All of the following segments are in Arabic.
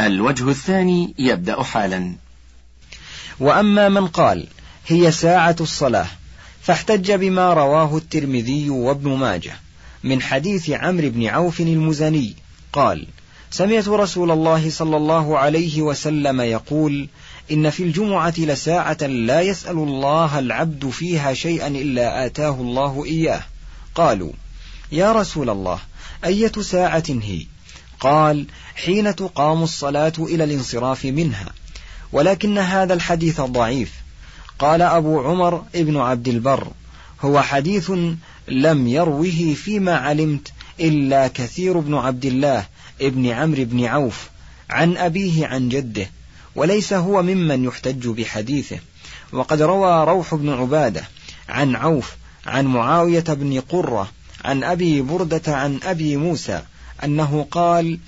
الوجه الثاني يبدأ حالا. وأما من قال هي ساعة الصلاة فاحتج بما رواه الترمذي وابن ماجه من حديث عمرو بن عوف المزني قال سمعت رسول الله صلى الله عليه وسلم يقول إن في الجمعة لساعة لا يسأل الله العبد فيها شيئا إلا آتاه الله إياه. قالوا يا رسول الله أية ساعة هي؟ قال حين تقام الصلاة إلى الانصراف منها. ولكن هذا الحديث ضعيف. قال أبو عمر ابن عبد البر هو حديث لم يروه فيما علمت إلا كثير بن عبد الله ابن عمرو بن عوف عن أبيه عن جده وليس هو ممن يحتج بحديثه. وقد روى روح بن عبادة عن عوف عن معاوية بن قرة عن أبي بردة عن أبي موسى أنه قال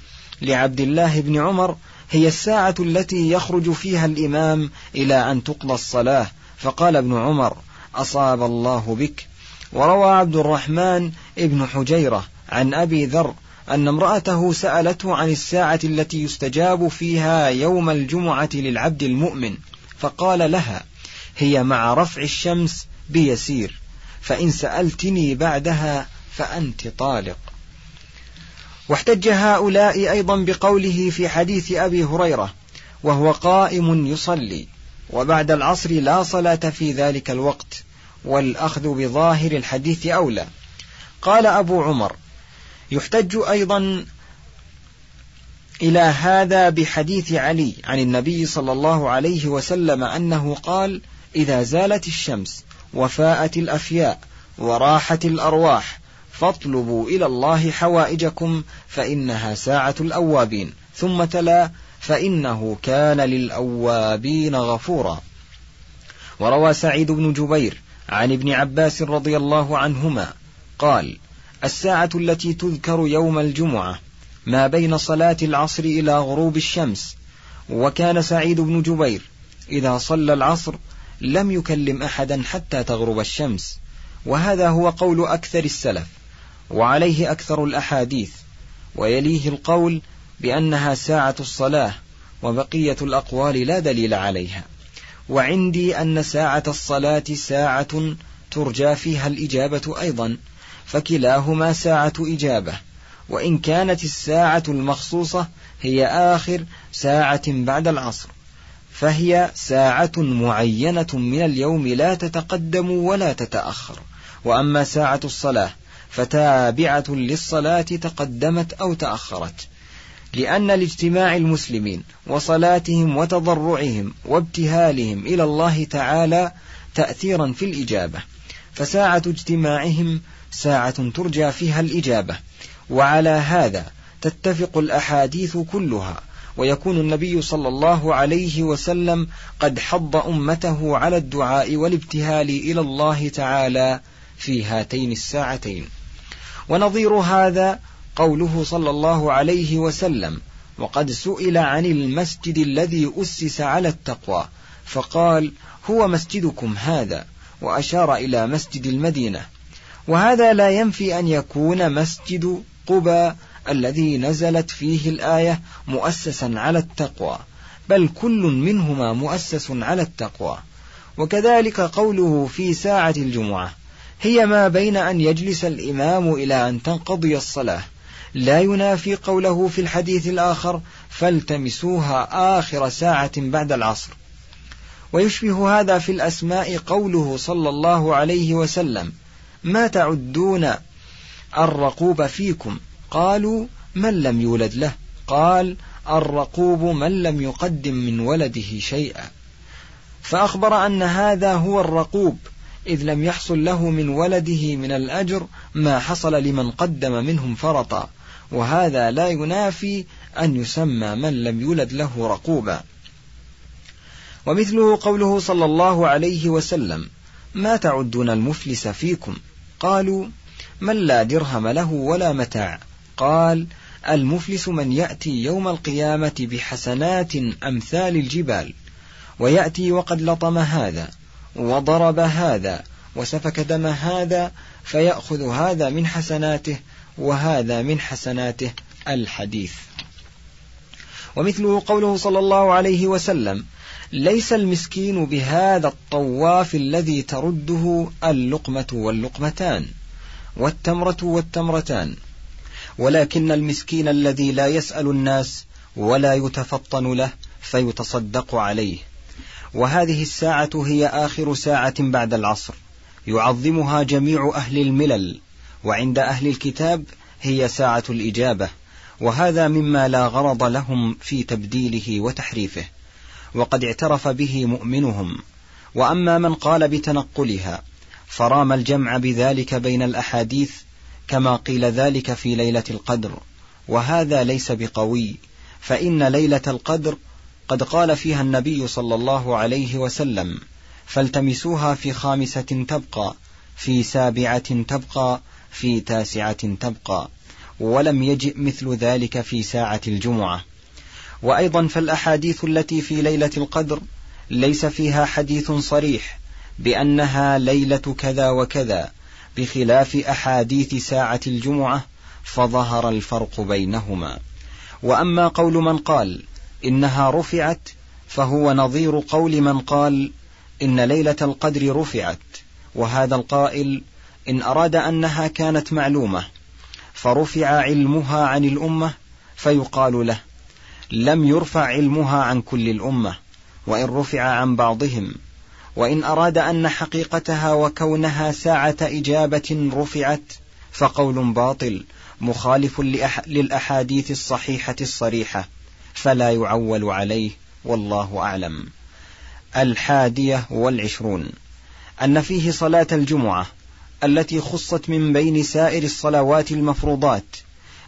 لعبد الله بن عمر هي الساعة التي يخرج فيها الإمام إلى أن تقضى الصلاة. فقال ابن عمر أصاب الله بك. وروى عبد الرحمن ابن حجيرة عن أبي ذر أن امرأته سألته عن الساعة التي يستجاب فيها يوم الجمعة للعبد المؤمن. فقال لها هي مع رفع الشمس بيسير فإن سألتني بعدها فأنت طالق. واحتج هؤلاء أيضا بقوله في حديث أبي هريرة وهو قائم يصلي وبعد العصر لا صلاة في ذلك الوقت والأخذ بظاهر الحديث أولى. قال أبو عمر يحتج أيضا إلى هذا بحديث علي عن النبي صلى الله عليه وسلم أنه قال إذا زالت الشمس وفاءت الأفياء وراحت الأرواح فاطلبوا إلى الله حوائجكم فإنها ساعة الأوابين ثم تلا فإنه كان للأوابين غفورا. وروى سعيد بن جبير عن ابن عباس رضي الله عنهما قال الساعة التي تذكر يوم الجمعة ما بين صلاة العصر إلى غروب الشمس. وكان سعيد بن جبير إذا صلى العصر لم يكلم أحدا حتى تغرب الشمس. وهذا هو قول أكثر السلف. وعليه أكثر الأحاديث ويليه القول بأنها ساعة الصلاة وبقية الأقوال لا دليل عليها. وعندي أن ساعة الصلاة ساعة ترجى فيها الإجابة أيضا فكلاهما ساعة إجابة وإن كانت الساعة المخصوصة هي آخر ساعة بعد العصر فهي ساعة معينة من اليوم لا تتقدم ولا تتأخر. وأما ساعة الصلاة فتابعة للصلاة تقدمت أو تأخرت. لأن لاجتماع المسلمين وصلاتهم وتضرعهم وابتهالهم إلى الله تعالى تأثيرا في الإجابة. فساعة اجتماعهم ساعة ترجى فيها الإجابة. وعلى هذا تتفق الأحاديث كلها. ويكون النبي صلى الله عليه وسلم قد حض أمته على الدعاء والابتهال إلى الله تعالى في هاتين الساعتين. ونظير هذا قوله صلى الله عليه وسلم وقد سئل عن المسجد الذي أسس على التقوى فقال هو مسجدكم هذا وأشار إلى مسجد المدينة. وهذا لا ينفي أن يكون مسجد قبى الذي نزلت فيه الآية مؤسسا على التقوى بل كل منهما مؤسس على التقوى. وكذلك قوله في ساعة الجمعة هي ما بين أن يجلس الإمام إلى أن تنقضي الصلاة. لا ينافي قوله في الحديث الآخر فالتمسوها آخر ساعة بعد العصر. ويشبه هذا في الأسماء قوله صلى الله عليه وسلم ما تعدون الرقوب فيكم؟ قالوا من لم يولد له؟ قال الرقوب من لم يقدم من ولده شيئا. فأخبر أن هذا هو الرقوب إذ لم يحصل له من ولده من الأجر ما حصل لمن قدم منهم فرطا وهذا لا ينافي أن يسمى من لم يولد له رقوبا. ومثله قوله صلى الله عليه وسلم ما تعدون المفلس فيكم؟ قالوا من لا درهم له ولا متاع. قال المفلس من يأتي يوم القيامة بحسنات أمثال الجبال ويأتي وقد لطم هذا. وضرب هذا وسفك دم هذا فيأخذ هذا من حسناته وهذا من حسناته الحديث. ومثله قوله صلى الله عليه وسلم ليس المسكين بهذا الطواف الذي ترده اللقمة واللقمتان والتمرة والتمرتان ولكن المسكين الذي لا يسأل الناس ولا يتفطن له فيتصدق عليه. وهذه الساعة هي آخر ساعة بعد العصر. يعظمها جميع أهل الملل وعند أهل الكتاب هي ساعة الإجابة وهذا مما لا غرض لهم في تبديله وتحريفه. وقد اعترف به مؤمنهم. وأما من قال بتنقلها فرام الجمع بذلك بين الأحاديث كما قيل ذلك في ليلة القدر. وهذا ليس بقوي فإن ليلة القدر قد قال فيها النبي صلى الله عليه وسلم فالتمسوها في خامسة تبقى في سابعة تبقى في تاسعة تبقى ولم يجئ مثل ذلك في ساعة الجمعة. وأيضا فالأحاديث التي في ليلة القدر ليس فيها حديث صريح بأنها ليلة كذا وكذا بخلاف أحاديث ساعة الجمعة فظهر الفرق بينهما. وأما قول من قال إنها رفعت فهو نظير قول من قال إن ليلة القدر رفعت وهذا القائل إن أراد أنها كانت معلومة فرفع علمها عن الأمة فيقال له لم يرفع علمها عن كل الأمة وإن رفع عن بعضهم وإن أراد أن حقيقتها وكونها ساعة إجابة رفعت فقول باطل مخالف للأحاديث الصحيحة الصريحة. فلا يعول عليه والله أعلم. الحادية والعشرون. أن فيه صلاة الجمعة التي خصت من بين سائر الصلوات المفروضات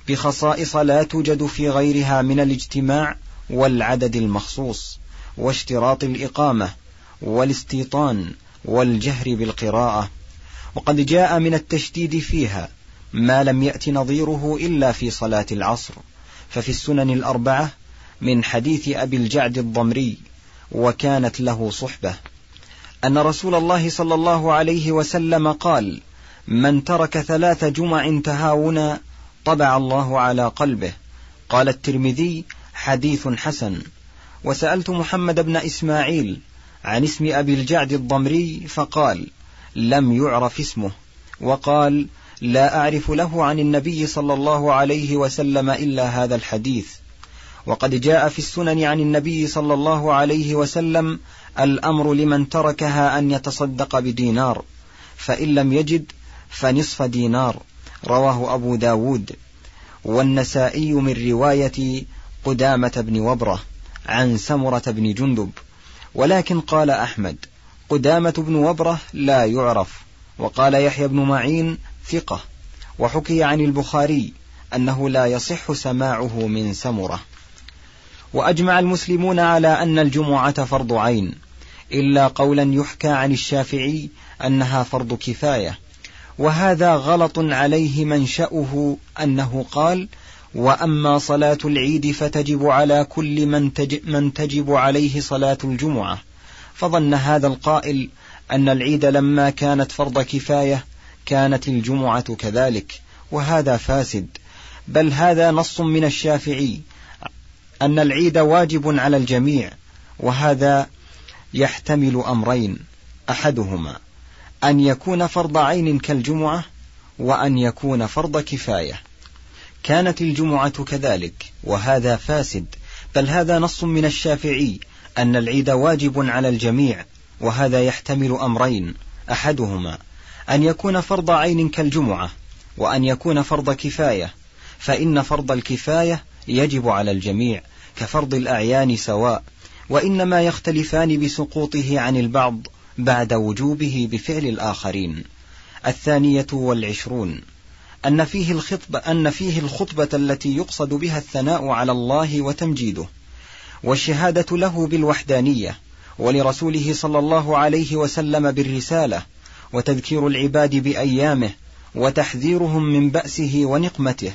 بخصائص لا توجد في غيرها من الاجتماع والعدد المخصوص واشتراط الإقامة والاستيطان والجهر بالقراءة. وقد جاء من التشديد فيها ما لم يأت نظيره إلا في صلاة العصر. ففي السنن الأربعة من حديث أبي الجعد الضمري وكانت له صحبة. أن رسول الله صلى الله عليه وسلم قال من ترك ثلاث جمع تهاونا طبع الله على قلبه. قال الترمذي حديث حسن. وسألت محمد بن إسماعيل عن اسم أبي الجعد الضمري فقال لم يعرف اسمه. وقال لا أعرف له عن النبي صلى الله عليه وسلم إلا هذا الحديث. وقد جاء في السنن عن النبي صلى الله عليه وسلم الأمر لمن تركها أن يتصدق بدينار فإن لم يجد فنصف دينار رواه أبو داود. والنسائي من رواية قدامة بن وبرة عن سمرة بن جندب. ولكن قال أحمد قدامة بن وبرة لا يعرف وقال يحيى بن معين ثقة. وحكي عن البخاري أنه لا يصح سماعه من سمرة. وأجمع المسلمون على أن الجمعة فرض عين إلا قولا يحكى عن الشافعي أنها فرض كفاية وهذا غلط عليه منشأه أنه قال وأما صلاة العيد فتجب على كل من, تجب, من تجب عليه صلاة الجمعة فظن هذا القائل أن العيد لما كانت فرض كفاية كانت الجمعة كذلك وهذا فاسد بل هذا نص من الشافعي أن العيد واجب على الجميع وهذا يحتمل أمرين أحدهما أن يكون فرض عين كالجمعة وأن يكون فرض كفاية. كانت الجمعة كذلك وهذا فاسد بل هذا نص من الشافعي أن العيد واجب على الجميع وهذا يحتمل أمرين أحدهما أن يكون فرض عين كالجمعة وأن يكون فرض كفاية فإن فرض الكفاية يجب على الجميع. كفرض الأعيان سواء وإنما يختلفان بسقوطه عن البعض بعد وجوبه بفعل الآخرين. الثانية والعشرون أن فيه الخطبة أن فيه الخطبة التي يقصد بها الثناء على الله وتمجيده والشهادة له بالوحدانية ولرسوله صلى الله عليه وسلم بالرسالة وتذكير العباد بأيامه وتحذيرهم من بأسه ونقمته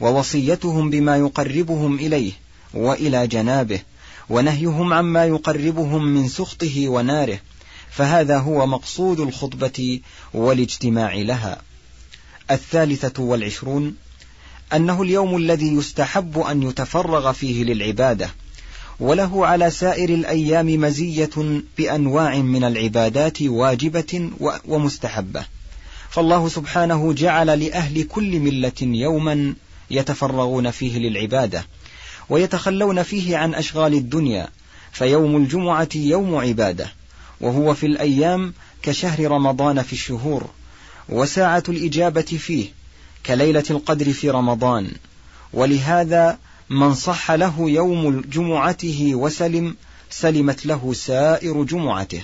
ووصيتهم بما يقربهم إليه وإلى جنابه ونهيهم عما يقربهم من سخطه وناره فهذا هو مقصود الخطبة والاجتماع لها. الثالثة والعشرون أنه اليوم الذي يستحب أن يتفرغ فيه للعبادة وله على سائر الأيام مزية بأنواع من العبادات واجبة ومستحبة. فالله سبحانه جعل لأهل كل ملة يوما يتفرغون فيه للعبادة ويتخلون فيه عن أشغال الدنيا فيوم الجمعة يوم عبادة وهو في الأيام كشهر رمضان في الشهور وساعة الإجابة فيه كليلة القدر في رمضان ولهذا من صح له يوم جمعته وسلم سلمت له سائر جمعته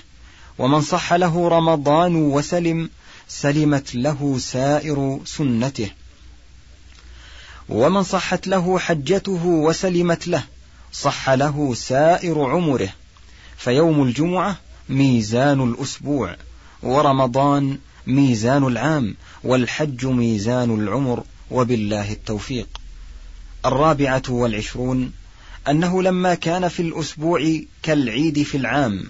ومن صح له رمضان وسلم سلمت له سائر سنته. ومن صحت له حجته وسلمت له صح له سائر عمره. فيوم الجمعة ميزان الأسبوع ورمضان ميزان العام والحج ميزان العمر وبالله التوفيق. الرابعة والعشرون أنه لما كان في الأسبوع كالعيد في العام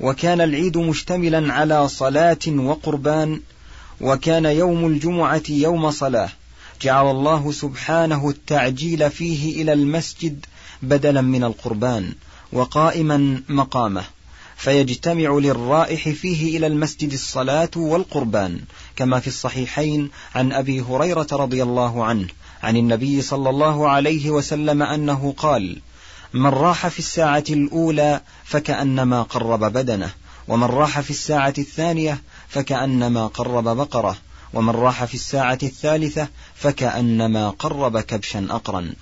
وكان العيد مشتملا على صلاة وقربان وكان يوم الجمعة يوم صلاة جعل الله سبحانه التعجيل فيه إلى المسجد بدلا من القربان وقائما مقامه فيجتمع للرائح فيه إلى المسجد الصلاة والقربان كما في الصحيحين عن أبي هريرة رضي الله عنه عن النبي صلى الله عليه وسلم أنه قال من راح في الساعة الأولى فكأنما قرب بدنه ومن راح في الساعة الثانية فكأنما قرب بقرة ومن راح في الساعة الثالثة فكأنما قرب كبشا أقرا.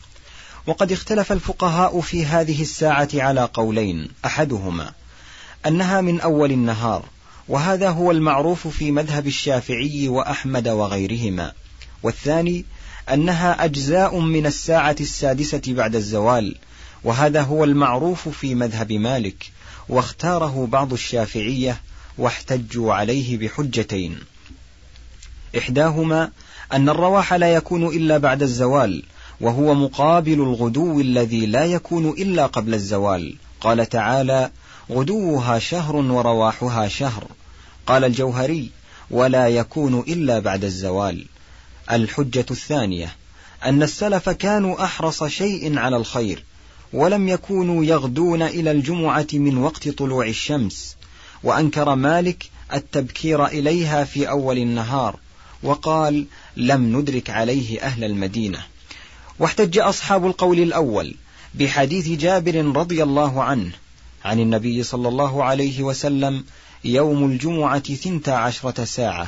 وقد اختلف الفقهاء في هذه الساعة على قولين أحدهما أنها من أول النهار وهذا هو المعروف في مذهب الشافعي وأحمد وغيرهما. والثاني أنها أجزاء من الساعة السادسة بعد الزوال وهذا هو المعروف في مذهب مالك واختاره بعض الشافعية واحتجوا عليه بحجتين. إحداهما أن الرواح لا يكون إلا بعد الزوال وهو مقابل الغدو الذي لا يكون إلا قبل الزوال. قال تعالى غدوها شهر ورواحها شهر قال الجوهري ولا يكون إلا بعد الزوال الحجة الثانية أن السلف كانوا أحرص شيء على الخير ولم يكونوا يغدون إلى الجمعة من وقت طلوع الشمس. وأنكر مالك التبكير إليها في أول النهار وقال لم ندرك عليه أهل المدينة. واحتج أصحاب القول الأول بحديث جابر رضي الله عنه عن النبي صلى الله عليه وسلم يوم الجمعة ثنتا عشرة ساعة.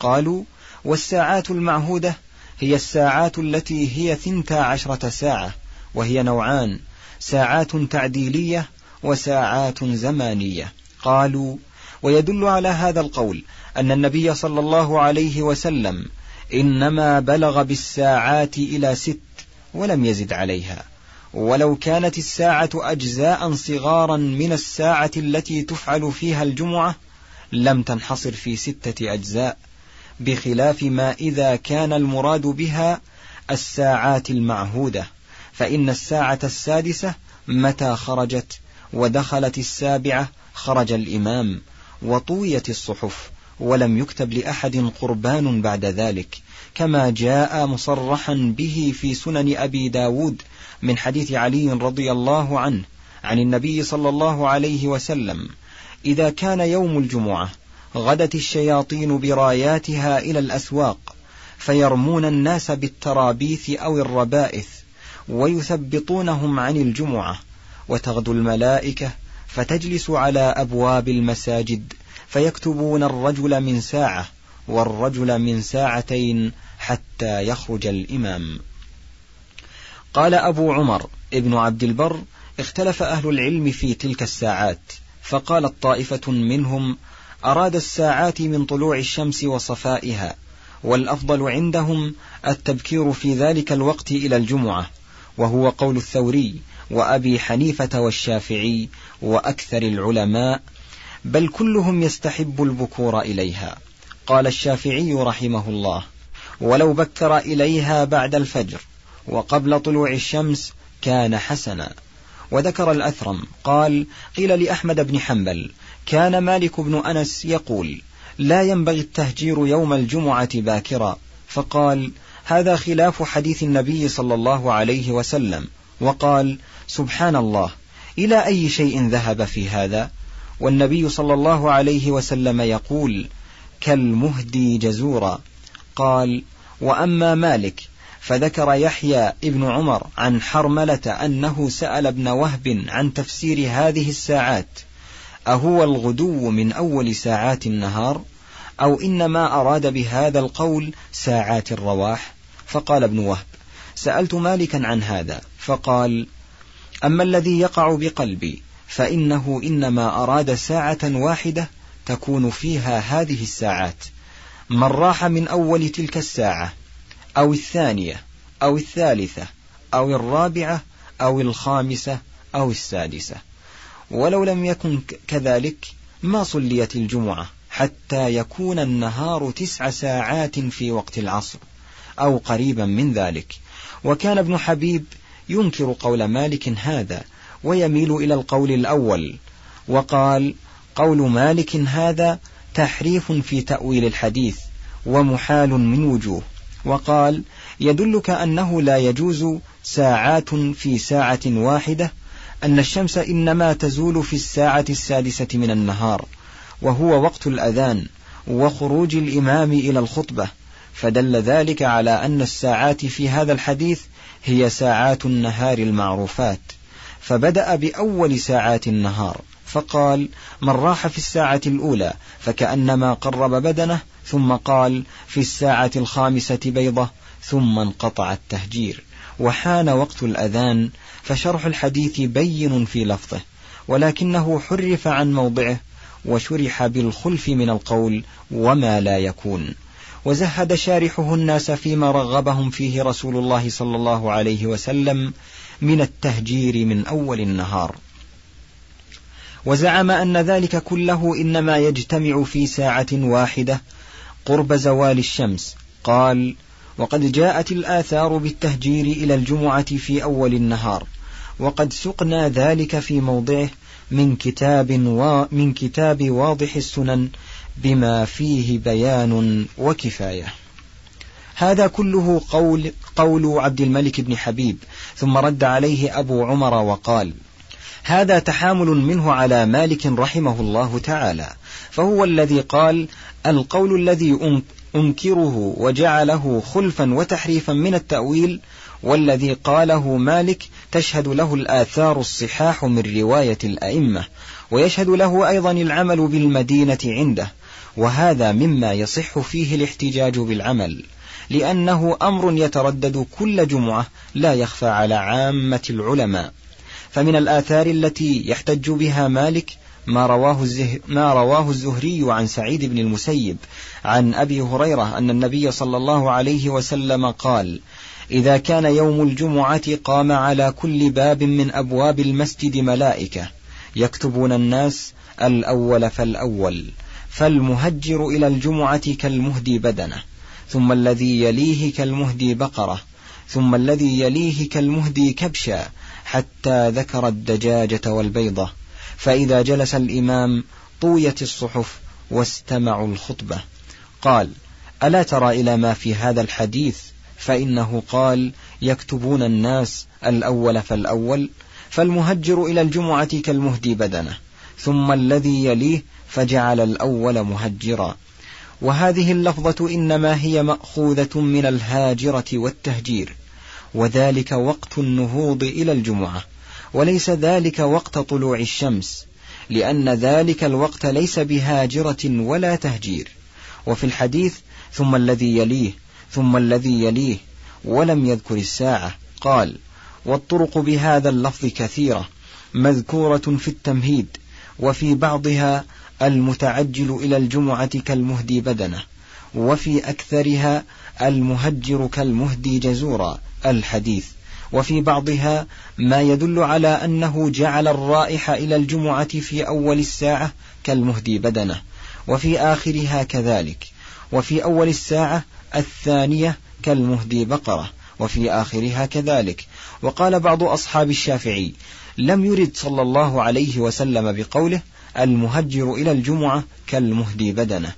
قالوا والساعات المعهودة هي الساعات التي هي ثنتا عشرة ساعة وهي نوعان ساعات تعديلية وساعات زمانية. قالوا ويدل على هذا القول أن النبي صلى الله عليه وسلم إنما بلغ بالساعات إلى ست ولم يزد عليها. ولو كانت الساعة أجزاء صغارا من الساعة التي تفعل فيها الجمعة لم تنحصر في ستة أجزاء بخلاف ما إذا كان المراد بها الساعات المعهودة فإن الساعة السادسة متى خرجت ودخلت السابعة خرج الإمام وطويت الصحف ولم يكتب لأحد قربان بعد ذلك كما جاء مصرحا به في سنن أبي داود من حديث علي رضي الله عنه عن النبي صلى الله عليه وسلم إذا كان يوم الجمعة غدت الشياطين براياتها إلى الأسواق فيرمون الناس بالترابيث أو الربائث ويثبطونهم عن الجمعة وتغدو الملائكة فتجلس على أبواب المساجد فيكتبون الرجل من ساعة والرجل من ساعتين حتى يخرج الإمام. قال أبو عمر ابن عبد البر اختلف أهل العلم في تلك الساعات فقالت طائفة منهم أراد الساعات من طلوع الشمس وصفائها والأفضل عندهم التبكير في ذلك الوقت إلى الجمعة وهو قول الثوري وأبي حنيفة والشافعي وأكثر العلماء بل كلهم يستحب البكور إليها. قال الشافعي رحمه الله ولو بكر إليها بعد الفجر وقبل طلوع الشمس كان حسنا. وذكر الأثرم قال قيل لأحمد بن حنبل كان مالك بن أنس يقول لا ينبغي التهجير يوم الجمعة باكرا. فقال هذا خلاف حديث النبي صلى الله عليه وسلم. وقال سبحان الله إلى أي شيء ذهب في هذا؟ والنبي صلى الله عليه وسلم يقول كالمهدي جزورا. قال وأما مالك فذكر يحيى ابن عمر عن حرملة أنه سأل ابن وهب عن تفسير هذه الساعات أهو الغدو من أول ساعات النهار؟ أو إنما أراد بهذا القول ساعات الرواح؟ فقال ابن وهب سألت مالكا عن هذا. فقال أما الذي يقع بقلبي فإنه إنما أراد ساعة واحدة تكون فيها هذه الساعات. من راح من أول تلك الساعة أو الثانية أو الثالثة أو الرابعة أو الخامسة أو السادسة. ولو لم يكن كذلك ما صليت الجمعة حتى يكون النهار تسع ساعات في وقت العصر أو قريبا من ذلك. وكان ابن حبيب ينكر قول مالك هذا ويميل إلى القول الأول. وقال قول مالك هذا تحريف في تأويل الحديث ومحال من وجوه. وقال يدلك أنه لا يجوز ساعات في ساعة واحدة أن الشمس إنما تزول في الساعة السادسة من النهار وهو وقت الأذان وخروج الإمام إلى الخطبة. فدل ذلك على أن الساعات في هذا الحديث هي ساعات النهار المعروفات. فبدأ بأول ساعات النهار فقال من راح في الساعة الأولى فكأنما قرب بدنه ثم قال في الساعة الخامسة بيضة ثم انقطع التهجير وحان وقت الأذان فشرح الحديث بين في لفظه ولكنه حرف عن موضعه وشرح بالخلف من القول وما لا يكون وزهد شارحه الناس فيما رغبهم فيه رسول الله صلى الله عليه وسلم من التهجير من أول النهار. وزعم أن ذلك كله إنما يجتمع في ساعة واحدة قرب زوال الشمس. قال وقد جاءت الآثار بالتهجير إلى الجمعة في أول النهار وقد سقنا ذلك في موضعه من كتاب ومن كتاب واضح السنن بما فيه بيان وكفاية. هذا كله قول, قول عبد الملك بن حبيب ثم رد عليه أبو عمر وقال هذا تحامل منه على مالك رحمه الله تعالى فهو الذي قال القول الذي أنكره وجعله خلفا وتحريفا من التأويل والذي قاله مالك تشهد له الآثار الصحاح من رواية الأئمة ويشهد له أيضا العمل بالمدينة عنده. وهذا مما يصح فيه الاحتجاج بالعمل لأنه أمر يتردد كل جمعة لا يخفى على عامة العلماء. فمن الآثار التي يحتج بها مالك ما رواه, الزه ما رواه الزهري عن سعيد بن المسيب عن أبي هريرة أن النبي صلى الله عليه وسلم قال إذا كان يوم الجمعة قام على كل باب من أبواب المسجد ملائكة يكتبون الناس الأول فالأول فالمهجر إلى الجمعة كالمهدي بدنه ثم الذي يليه كالمهدي بقرة ثم الذي يليه كالمهدي كبشا حتى ذكر الدجاجة والبيضة. فإذا جلس الإمام طويت الصحف واستمعوا الخطبة. قال ألا ترى إلى ما في هذا الحديث؟ فإنه قال يكتبون الناس الأول فالأول فالمهجر إلى الجمعة كالمهدي بدنه ثم الذي يليه فجعل الأول مهجرا. وهذه اللفظة إنما هي مأخوذة من الهاجرة والتهجير. وذلك وقت النهوض إلى الجمعة. وليس ذلك وقت طلوع الشمس. لأن ذلك الوقت ليس بهاجرة ولا تهجير. وفي الحديث ثم الذي يليه ثم الذي يليه ولم يذكر الساعة. قال والطرق بهذا اللفظ كثيرة مذكورة في التمهيد وفي بعضها المتعجل إلى الجمعة كالمهدي بدنه وفي أكثرها المهجر كالمهدي جزورا الحديث. وفي بعضها ما يدل على أنه جعل الرائح إلى الجمعة في أول الساعة كالمهدي بدنه وفي آخرها كذلك. وفي أول الساعة الثانية كالمهدي بقرة وفي آخرها كذلك. وقال بعض أصحاب الشافعي لم يرد صلى الله عليه وسلم بقوله المهجر إلى الجمعة كالمهدي بدنه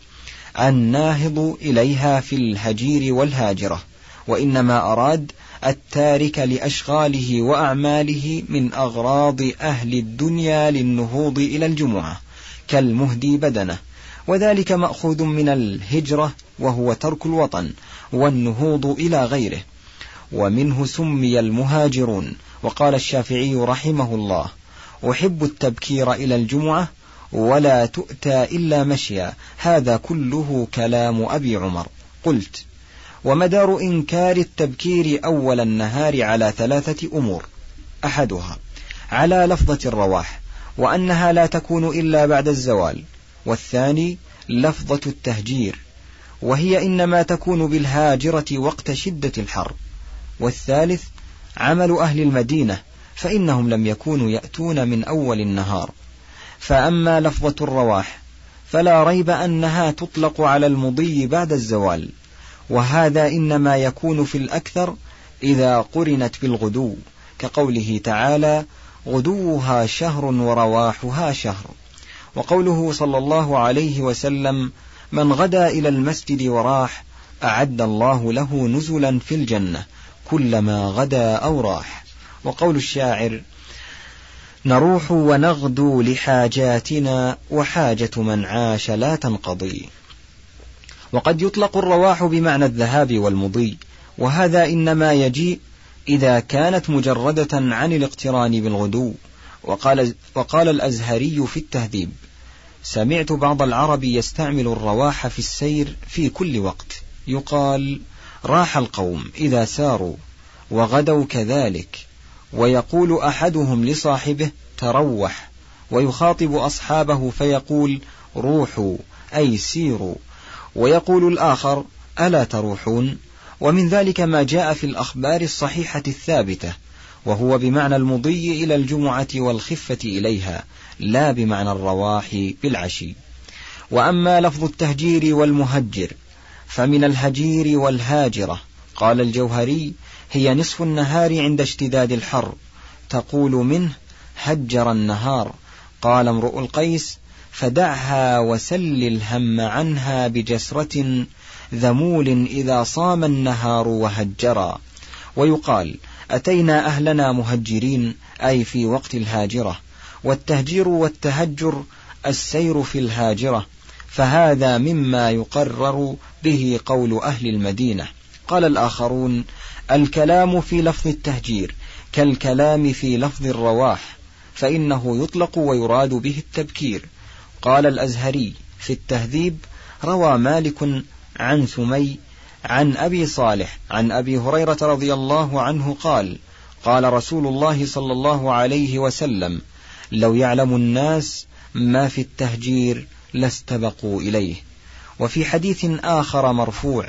الناهض إليها في الهجير والهاجرة وإنما أراد التارك لأشغاله وأعماله من أغراض أهل الدنيا للنهوض إلى الجمعة كالمهدي بدنه وذلك مأخوذ من الهجرة وهو ترك الوطن والنهوض إلى غيره ومنه سمي المهاجرون وقال الشافعي رحمه الله أحب التبكير إلى الجمعة ولا تؤتى إلا مشيا. هذا كله كلام أبي عمر. قلت ومدار إنكار التبكير أول النهار على ثلاثة أمور. أحدها على لفظة الرواح وأنها لا تكون إلا بعد الزوال. والثاني لفظة التهجير وهي إنما تكون بالهاجرة وقت شدة الحر. والثالث عمل أهل المدينة فإنهم لم يكونوا يأتون من أول النهار. فأما لفظة الرواح فلا ريب أنها تطلق على المضي بعد الزوال وهذا إنما يكون في الأكثر إذا قرنت بالغدو كقوله تعالى غدوها شهر ورواحها شهر وقوله صلى الله عليه وسلم من غدا إلى المسجد وراح أعد الله له نزلا في الجنة كلما غدا أو راح وقول الشاعر نروح ونغدو لحاجاتنا وحاجة من عاش لا تنقضي. وقد يطلق الرواح بمعنى الذهاب والمضي. وهذا إنما يجيء إذا كانت مجردة عن الاقتران بالغدو. وقال, وقال الأزهري في التهذيب سمعت بعض العرب يستعمل الرواح في السير في كل وقت. يقال راح القوم إذا ساروا وغدوا كذلك. ويقول أحدهم لصاحبه تروح ويخاطب أصحابه فيقول روحوا أي سيروا. ويقول الآخر ألا تروحون؟ ومن ذلك ما جاء في الأخبار الصحيحة الثابتة وهو بمعنى المضي إلى الجمعة والخفة إليها لا بمعنى الرواح بالعشي. وأما لفظ التهجير والمهجر فمن الهجير والهاجرة قال الجوهري هي نصف النهار عند اشتداد الحر تقول منه هجر النهار. قال امرؤ القيس فدعها وسل الهم عنها بجسرة ذمول إذا صام النهار وهجرا. ويقال أتينا أهلنا مهجرين أي في وقت الهاجرة. والتهجير والتهجر السير في الهاجرة. فهذا مما يقرر به قول أهل المدينة. قال الآخرون الكلام في لفظ التهجير كالكلام في لفظ الرواح فإنه يطلق ويراد به التبكير. قال الأزهري في التهذيب روى مالك عن ثمي عن أبي صالح عن أبي هريرة رضي الله عنه قال قال رسول الله صلى الله عليه وسلم لو يعلم الناس ما في التهجير لاستبقوا إليه. وفي حديث آخر مرفوع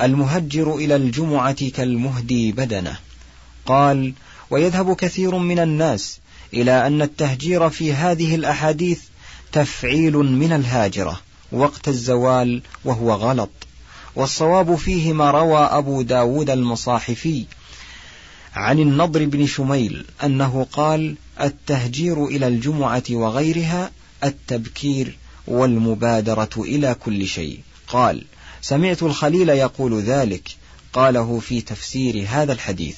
المهجر إلى الجمعة كالمهدي بدنه. قال ويذهب كثير من الناس إلى أن التهجير في هذه الأحاديث تفعيل من الهاجرة وقت الزوال وهو غلط. والصواب فيه ما روى أبو داود المصاحفي عن النضر بن شميل أنه قال التهجير إلى الجمعة وغيرها التبكير والمبادرة إلى كل شيء. قال سمعت الخليل يقول ذلك قاله في تفسير هذا الحديث.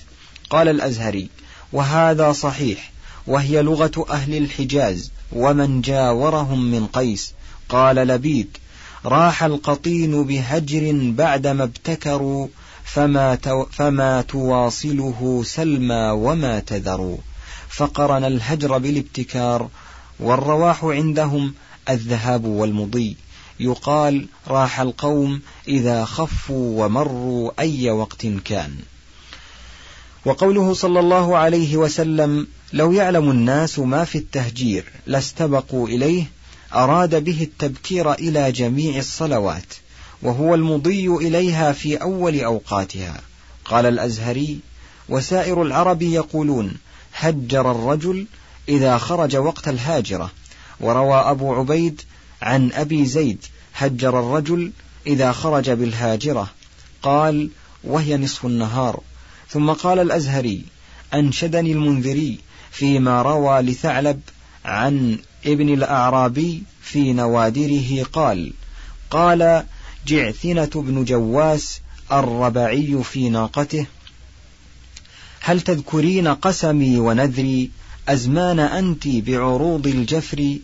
قال الأزهري وهذا صحيح وهي لغة أهل الحجاز ومن جاورهم من قيس. قال لبيد راح القطين بهجر بعدما ابتكروا فما, تو فما تواصله سلمى وما تذروا. فقرن الهجر بالابتكار والرواح عندهم الذهاب والمضي. يقال راح القوم إذا خفوا ومروا أي وقت كان. وقوله صلى الله عليه وسلم لو يعلم الناس ما في التهجير لاستبقوا إليه أراد به التبكير إلى جميع الصلوات وهو المضي إليها في أول أوقاتها. قال الأزهري وسائر العرب يقولون هجر الرجل إذا خرج وقت الهاجرة. وروى أبو عبيد عن أبي زيد هجر الرجل إذا خرج بالهاجرة قال وهي نصف النهار. ثم قال الأزهري أنشدني المنذري فيما روى لثعلب عن ابن الأعرابي في نوادره قال قال جعثنة بن جواس الربعي في ناقته هل تذكرين قسمي ونذري أزمان أنت بعروض الجفر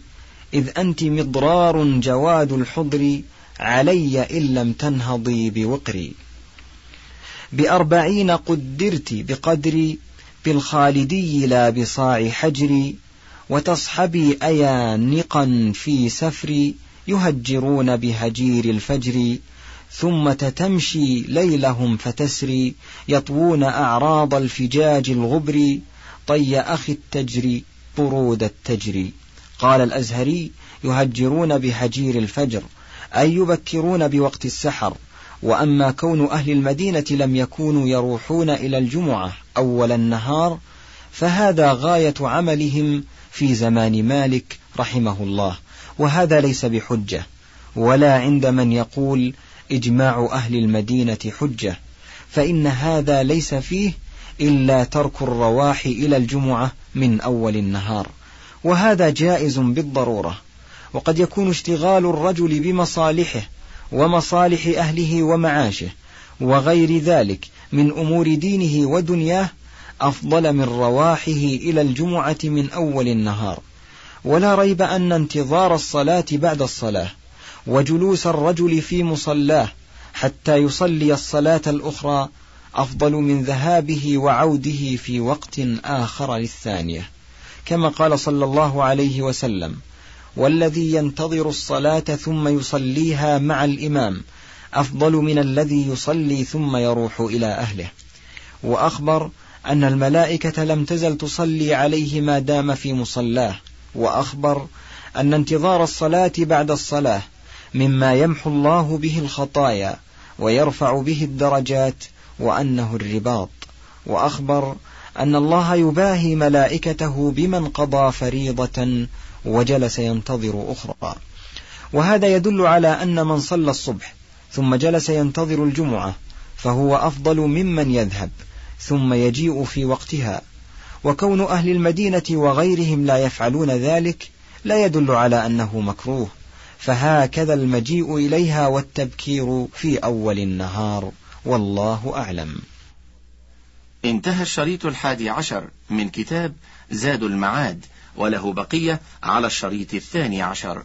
إذ أنت مضرار جواد الحضر علي إن لم تنهضي بوقري. بأربعين قدرت بقدري بالخالدي لا بصاع حجري وتصحبي أيا نقا في سفري يهجرون بهجير الفجر ثم تتمشي ليلهم فتسري يطوون أعراض الفجاج الغبر طي أخي التجري برود التجري قال الأزهري يهجرون بهجير الفجر أي يبكرون بوقت السحر. وأما كون أهل المدينة لم يكونوا يروحون إلى الجمعة أول النهار فهذا غاية عملهم في زمان مالك رحمه الله. وهذا ليس بحجة ولا عند من يقول إجماع أهل المدينة حجة. فإن هذا ليس فيه إلا ترك الرواح إلى الجمعة من أول النهار. وهذا جائز بالضرورة وقد يكون اشتغال الرجل بمصالحه ومصالح أهله ومعاشه وغير ذلك من أمور دينه ودنياه أفضل من رواحه إلى الجمعة من أول النهار. ولا ريب أن انتظار الصلاة بعد الصلاة وجلوس الرجل في مصلاه حتى يصلي الصلاة الأخرى أفضل من ذهابه وعوده في وقت آخر للثانية. كما قال صلى الله عليه وسلم والذي ينتظر الصلاة ثم يصليها مع الإمام أفضل من الذي يصلي ثم يروح إلى أهله. وأخبر أن الملائكة لم تزل تصلي عليه ما دام في مصلاه وأخبر أن انتظار الصلاة بعد الصلاة مما يمحو الله به الخطايا ويرفع به الدرجات وأنه الرباط. وأخبر أن الله يباهي ملائكته بمن قضى فريضة وجلس ينتظر أخرى. وهذا يدل على أن من صلى الصبح ثم جلس ينتظر الجمعة فهو أفضل ممن يذهب ثم يجيء في وقتها. وكون أهل المدينة وغيرهم لا يفعلون ذلك لا يدل على أنه مكروه فهكذا المجيء إليها والتبكير في أول النهار والله أعلم. انتهى الشريط الحادي عشر من كتاب زاد المعاد وله بقية على الشريط الثاني عشر.